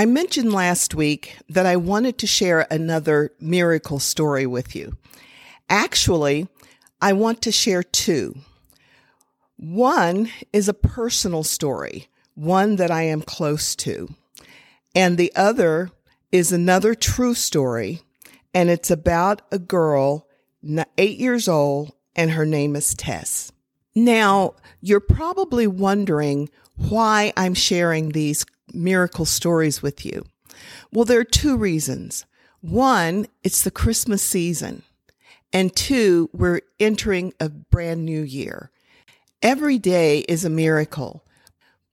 I mentioned last week that I wanted to share another miracle story with you. Actually, I want to share two. One is a personal story, one that I am close to. And the other is another true story, and it's about a girl, eight years old, and her name is Tess. Now, you're probably wondering why I'm sharing these miracle stories with you? Well, there are two reasons. One, it's the Christmas season. And two, we're entering a brand new year. Every day is a miracle,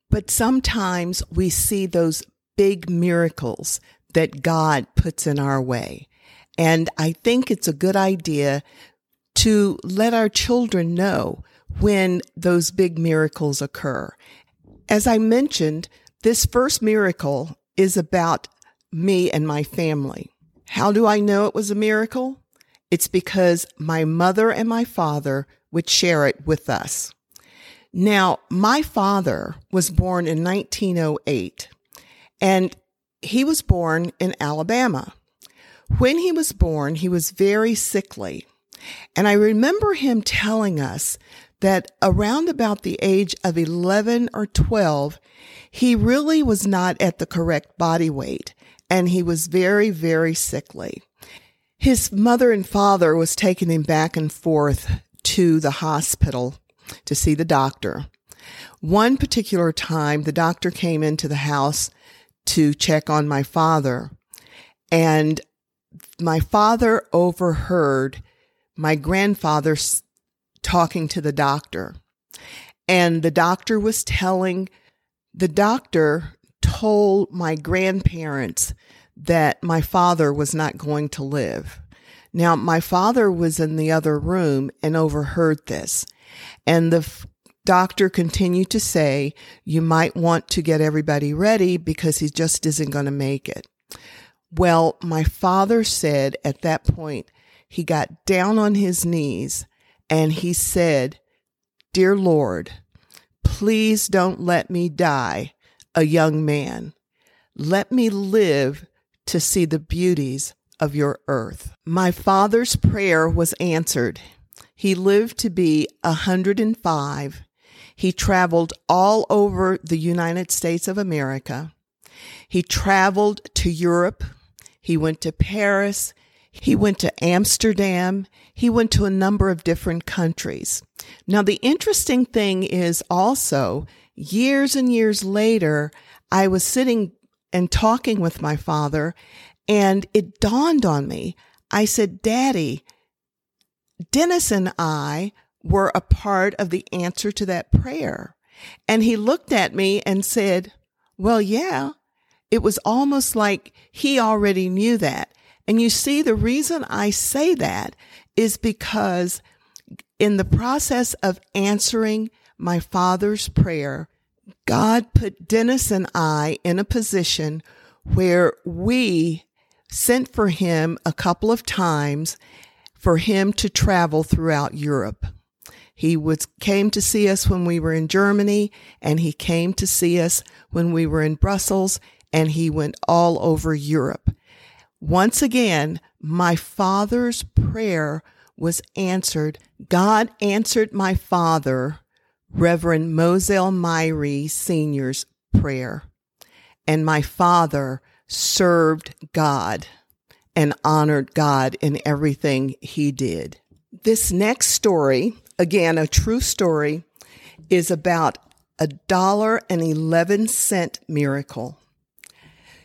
but sometimes we see those big miracles that God puts in our way. And I think it's a good idea to let our children know when those big miracles occur. As I mentioned, this first miracle is about me and my family. How do I know it was a miracle? It's because my mother and my father would share it with us. Now, my father was born in 1908 and he was born in Alabama. When he was born, he was very sickly. And I remember him telling us that around about the age of 11 or 12, he really was not at the correct body weight and he was very, very sickly. His mother and father was taking him back and forth to the hospital to see the doctor. One particular time, the doctor came into the house to check on my father and my father overheard my grandfather talking to the doctor. And the doctor was telling, the doctor told my grandparents that my father was not going to live. Now, my father was in the other room and overheard this. And the f- doctor continued to say, you might want to get everybody ready because he just isn't going to make it. Well, my father said at that point, he got down on his knees and he said, Dear Lord, please don't let me die a young man. Let me live to see the beauties of your earth. My father's prayer was answered. He lived to be a 105. He traveled all over the United States of America. He traveled to Europe. He went to Paris. He went to Amsterdam. He went to a number of different countries. Now, the interesting thing is also years and years later, I was sitting and talking with my father and it dawned on me. I said, Daddy, Dennis and I were a part of the answer to that prayer. And he looked at me and said, well, yeah, it was almost like he already knew that. And you see, the reason I say that is because in the process of answering my father's prayer, God put Dennis and I in a position where we sent for him a couple of times for him to travel throughout Europe. He was, came to see us when we were in Germany and he came to see us when we were in Brussels and he went all over Europe. Once again, my father's prayer was answered. God answered my father, Reverend Moselle Myrie Sr.'s prayer. And my father served God and honored God in everything he did. This next story, again, a true story, is about a dollar and 11 cent miracle.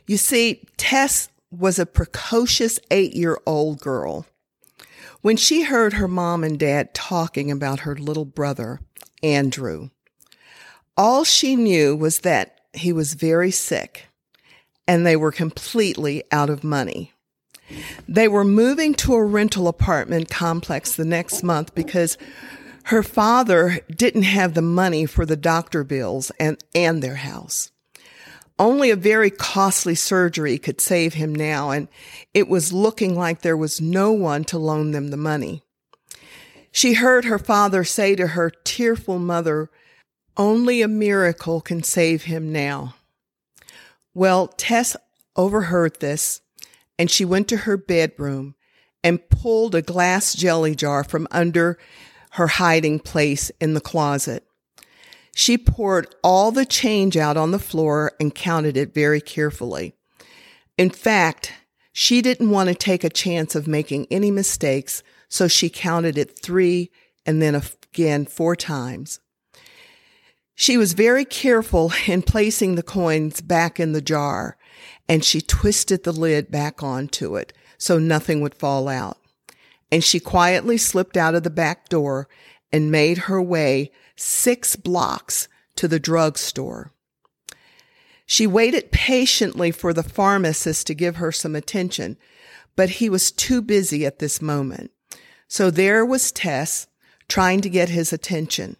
You see, Tess was a precocious eight year old girl. When she heard her mom and dad talking about her little brother, Andrew, All she knew was that he was very sick and they were completely out of money. They were moving to a rental apartment complex the next month because her father didn't have the money for the doctor bills and, and their house. Only a very costly surgery could save him now, and it was looking like there was no one to loan them the money. She heard her father say to her tearful mother, Only a miracle can save him now. Well, Tess overheard this, and she went to her bedroom and pulled a glass jelly jar from under her hiding place in the closet. She poured all the change out on the floor and counted it very carefully. In fact, she didn't want to take a chance of making any mistakes, so she counted it three and then again four times. She was very careful in placing the coins back in the jar, and she twisted the lid back onto it so nothing would fall out. And she quietly slipped out of the back door and made her way six blocks to the drugstore. She waited patiently for the pharmacist to give her some attention, but he was too busy at this moment. So there was Tess trying to get his attention.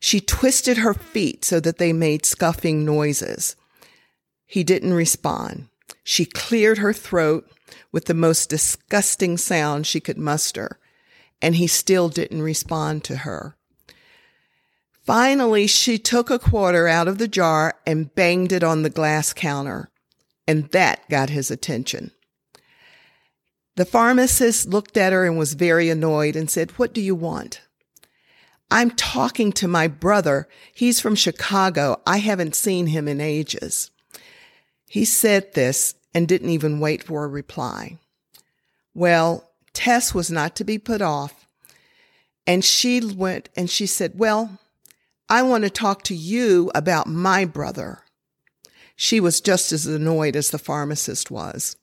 She twisted her feet so that they made scuffing noises. He didn't respond. She cleared her throat with the most disgusting sound she could muster, and he still didn't respond to her. Finally, she took a quarter out of the jar and banged it on the glass counter, and that got his attention. The pharmacist looked at her and was very annoyed and said, What do you want? I'm talking to my brother. He's from Chicago. I haven't seen him in ages. He said this and didn't even wait for a reply. Well, Tess was not to be put off. And she went and she said, Well, I want to talk to you about my brother. She was just as annoyed as the pharmacist was.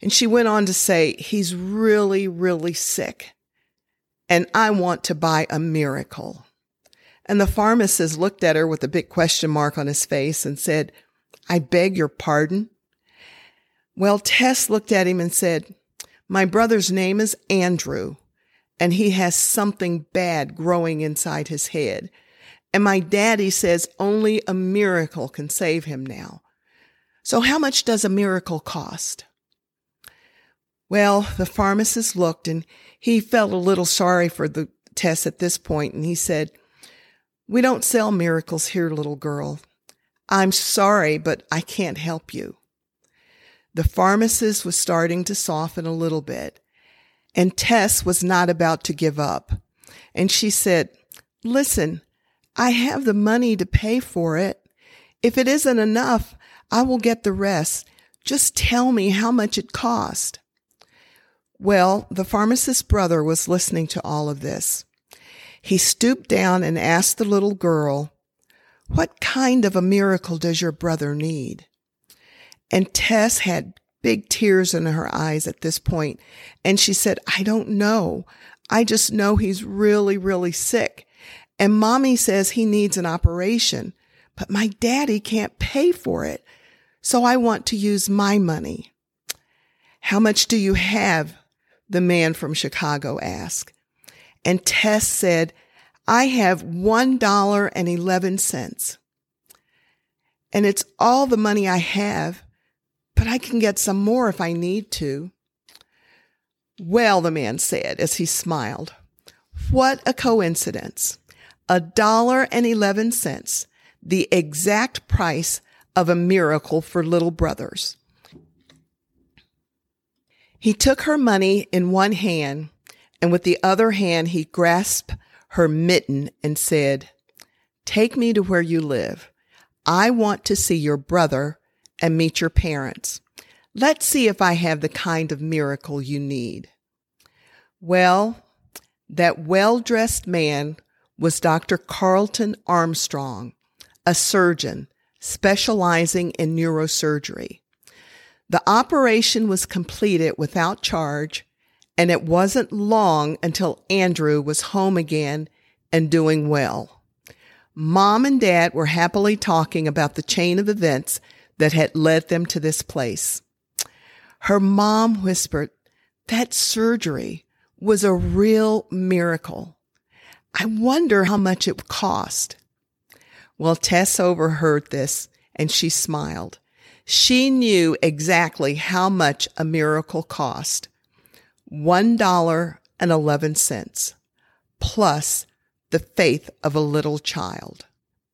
And she went on to say, He's really, really sick. And I want to buy a miracle. And the pharmacist looked at her with a big question mark on his face and said, I beg your pardon. Well, Tess looked at him and said, My brother's name is Andrew, and he has something bad growing inside his head. And my daddy says only a miracle can save him now. So how much does a miracle cost? Well, the pharmacist looked and he felt a little sorry for the Tess at this point, and he said, We don't sell miracles here, little girl. I'm sorry, but I can't help you. The pharmacist was starting to soften a little bit, and Tess was not about to give up. And she said, Listen, I have the money to pay for it. If it isn't enough, I will get the rest. Just tell me how much it cost. Well, the pharmacist's brother was listening to all of this. He stooped down and asked the little girl, What kind of a miracle does your brother need? And Tess had big tears in her eyes at this point, and she said, I don't know. I just know he's really, really sick. And mommy says he needs an operation, but my daddy can't pay for it. So I want to use my money. How much do you have? the man from Chicago asked. And Tess said, I have $1.11. And it's all the money I have, but I can get some more if I need to. Well, the man said as he smiled, what a coincidence. A dollar and 11 cents, the exact price of a miracle for little brothers. He took her money in one hand, and with the other hand, he grasped her mitten and said, Take me to where you live. I want to see your brother and meet your parents. Let's see if I have the kind of miracle you need. Well, that well dressed man was Dr. Carlton Armstrong, a surgeon specializing in neurosurgery. The operation was completed without charge, and it wasn't long until Andrew was home again and doing well. Mom and dad were happily talking about the chain of events that had led them to this place. Her mom whispered, that surgery was a real miracle. I wonder how much it cost. Well, Tess overheard this and she smiled. She knew exactly how much a miracle cost. $1.11 plus the faith of a little child.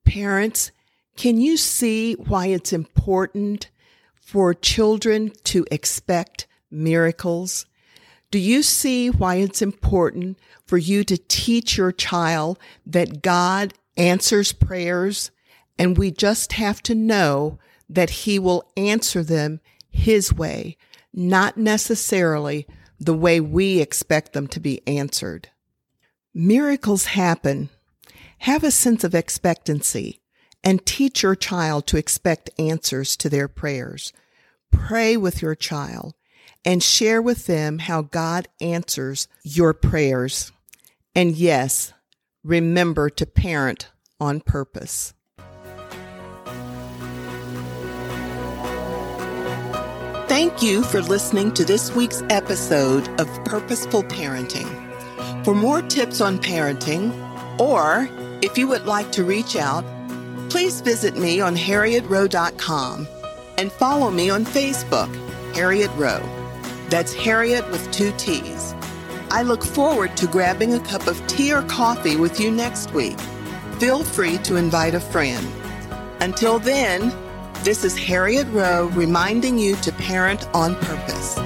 Parents, can you see why it's important for children to expect miracles? Do you see why it's important for you to teach your child that God answers prayers and we just have to know that he will answer them his way, not necessarily the way we expect them to be answered. Miracles happen. Have a sense of expectancy and teach your child to expect answers to their prayers. Pray with your child and share with them how God answers your prayers. And yes, remember to parent on purpose. Thank you for listening to this week's episode of Purposeful Parenting. For more tips on parenting, or if you would like to reach out, please visit me on harrietrowe.com and follow me on Facebook, Harriet Rowe. That's Harriet with two T's. I look forward to grabbing a cup of tea or coffee with you next week. Feel free to invite a friend. Until then, this is Harriet Rowe reminding you to parent on purpose.